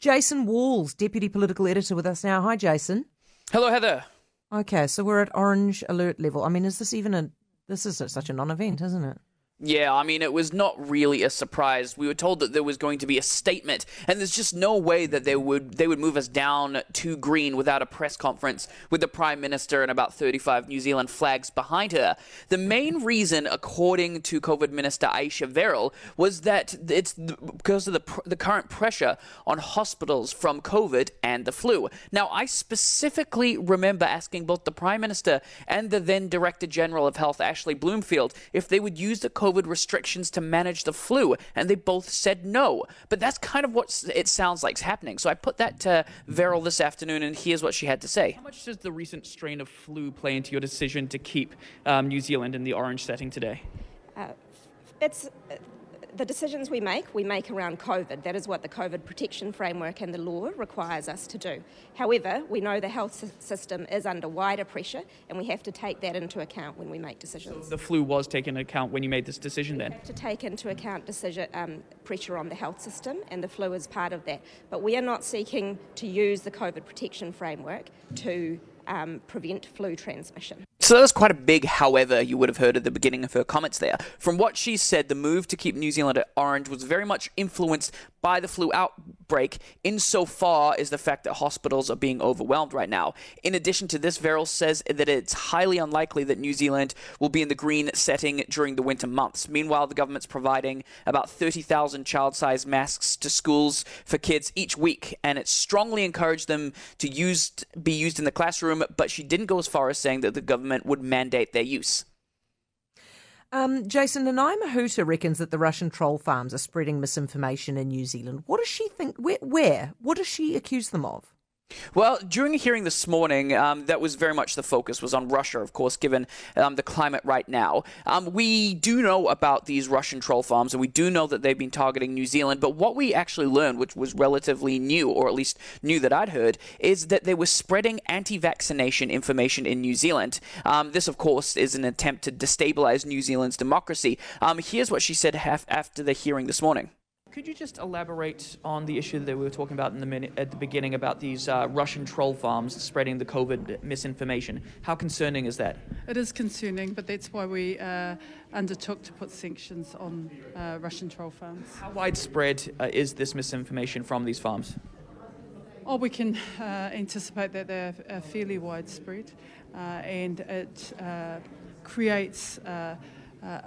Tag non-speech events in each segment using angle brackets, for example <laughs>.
Jason Walls, Deputy Political Editor, with us now. Hi, Jason. Hello, Heather. Okay, so we're at orange alert level. I mean, is this even a. This is such a non event, isn't it? Yeah, I mean, it was not really a surprise. We were told that there was going to be a statement, and there's just no way that they would they would move us down to green without a press conference with the prime minister and about 35 New Zealand flags behind her. The main reason, according to COVID Minister Ayesha Verrall, was that it's because of the the current pressure on hospitals from COVID and the flu. Now, I specifically remember asking both the prime minister and the then Director General of Health, Ashley Bloomfield, if they would use the COVID COVID restrictions to manage the flu, and they both said no. But that's kind of what it sounds like is happening. So I put that to Verrall this afternoon, and here's what she had to say. How much does the recent strain of flu play into your decision to keep um, New Zealand in the orange setting today? Uh, it's the decisions we make, we make around COVID. That is what the COVID protection framework and the law requires us to do. However, we know the health system is under wider pressure, and we have to take that into account when we make decisions. So the flu was taken into account when you made this decision, we then? have to take into account decision, um, pressure on the health system, and the flu is part of that. But we are not seeking to use the COVID protection framework to um, prevent flu transmission. So that was quite a big however you would have heard at the beginning of her comments there. From what she said, the move to keep New Zealand at orange was very much influenced by the flu outbreak insofar as the fact that hospitals are being overwhelmed right now. In addition to this, Verrall says that it's highly unlikely that New Zealand will be in the green setting during the winter months. Meanwhile, the government's providing about 30,000 child-sized masks to schools for kids each week, and it strongly encouraged them to be used in the classroom, but she didn't go as far as saying that the government would mandate their use. Um, Jason, Nanaia Mahuta reckons that the Russian troll farms are spreading misinformation in New Zealand. What does she think? Where? where? What does she accuse them of? Well, during a hearing this morning, um, that was very much the focus was on Russia, of course, given um, the climate right now. Um, we do know about these Russian troll farms, and we do know that they've been targeting New Zealand. But what we actually learned, which was relatively new, or at least new that I'd heard, is that they were spreading anti-vaccination information in New Zealand. Um, this, of course, is an attempt to destabilize New Zealand's democracy. Um, here's what she said after the hearing this morning. Could you just elaborate on the issue that we were talking about in the minute, at the beginning about these uh, Russian troll farms spreading the COVID misinformation? How concerning is that? It is concerning, but that's why we uh, undertook to put sanctions on uh, Russian troll farms. How widespread uh, is this misinformation from these farms? Oh, we can uh, anticipate that they're uh, fairly widespread, and it creates uh,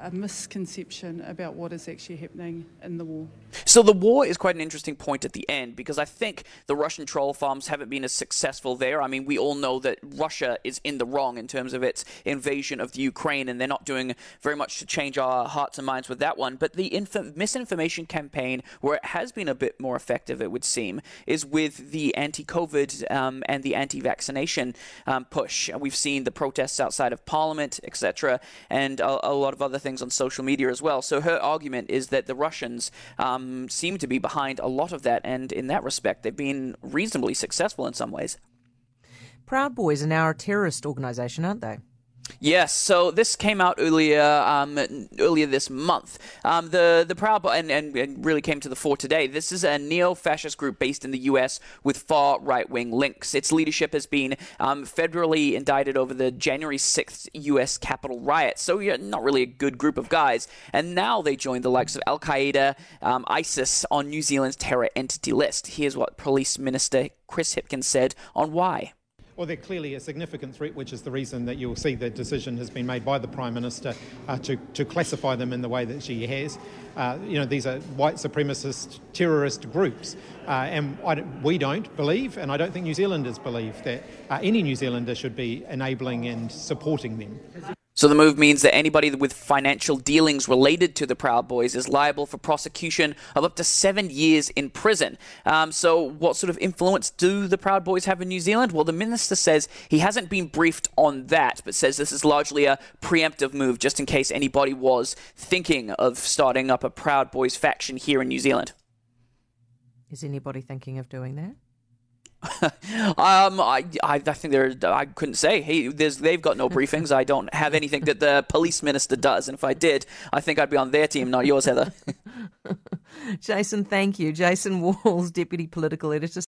a misconception about what is actually happening in the war. So the war is quite an interesting point at the end because I think the Russian troll farms haven't been as successful there. I mean, we all know that Russia is in the wrong in terms of its invasion of the Ukraine, and they're not doing very much to change our hearts and minds with that one. But the inf- misinformation campaign, where it has been a bit more effective, it would seem, is with the anti-COVID um, and the anti-vaccination um, push. We've seen the protests outside of Parliament, etc., and a, a lot of other things on social media as well. So her argument is that the Russians um, Um, seem to be behind a lot of that, and in that respect, they've been reasonably successful in some ways. Proud Boys are now a terrorist organisation, aren't they? Yes, so this came out earlier um, earlier this month. Um, the the Proud and, and, and, really came to the fore today. This is a neo-fascist group based in the U.S. with far right-wing links. Its leadership has been um, federally indicted over the January 6th U.S. Capitol riot. So yeah, not really a good group of guys. And now they join the likes of Al Qaeda, um, ISIS on New Zealand's terror entity list. Here's what Police Minister Chris Hipkins said on why. Well, they're clearly a significant threat, which is the reason that you'll see the decision has been made by the Prime Minister uh, to, to classify them in the way that she has. Uh, you know, these are white supremacist terrorist groups. Uh, and don't, we don't believe, and I don't think New Zealanders believe, that uh, any New Zealander should be enabling and supporting them. So the move means that anybody with financial dealings related to the Proud Boys is liable for prosecution of up to seven years in prison. Um, so what sort of influence do the Proud Boys have in New Zealand? Well, the minister says he hasn't been briefed on that, but says this is largely a preemptive move just in case anybody was thinking of starting up a Proud Boys faction here in New Zealand. Is anybody thinking of doing that? <laughs> um, I, I, I think they're. I couldn't say. Hey, they've got no <laughs> briefings. I don't have anything that the police minister does, and if I did, I think I'd be on their team, not yours, Heather. <laughs> Jason, thank you. Jason Walls, Deputy Political Editor.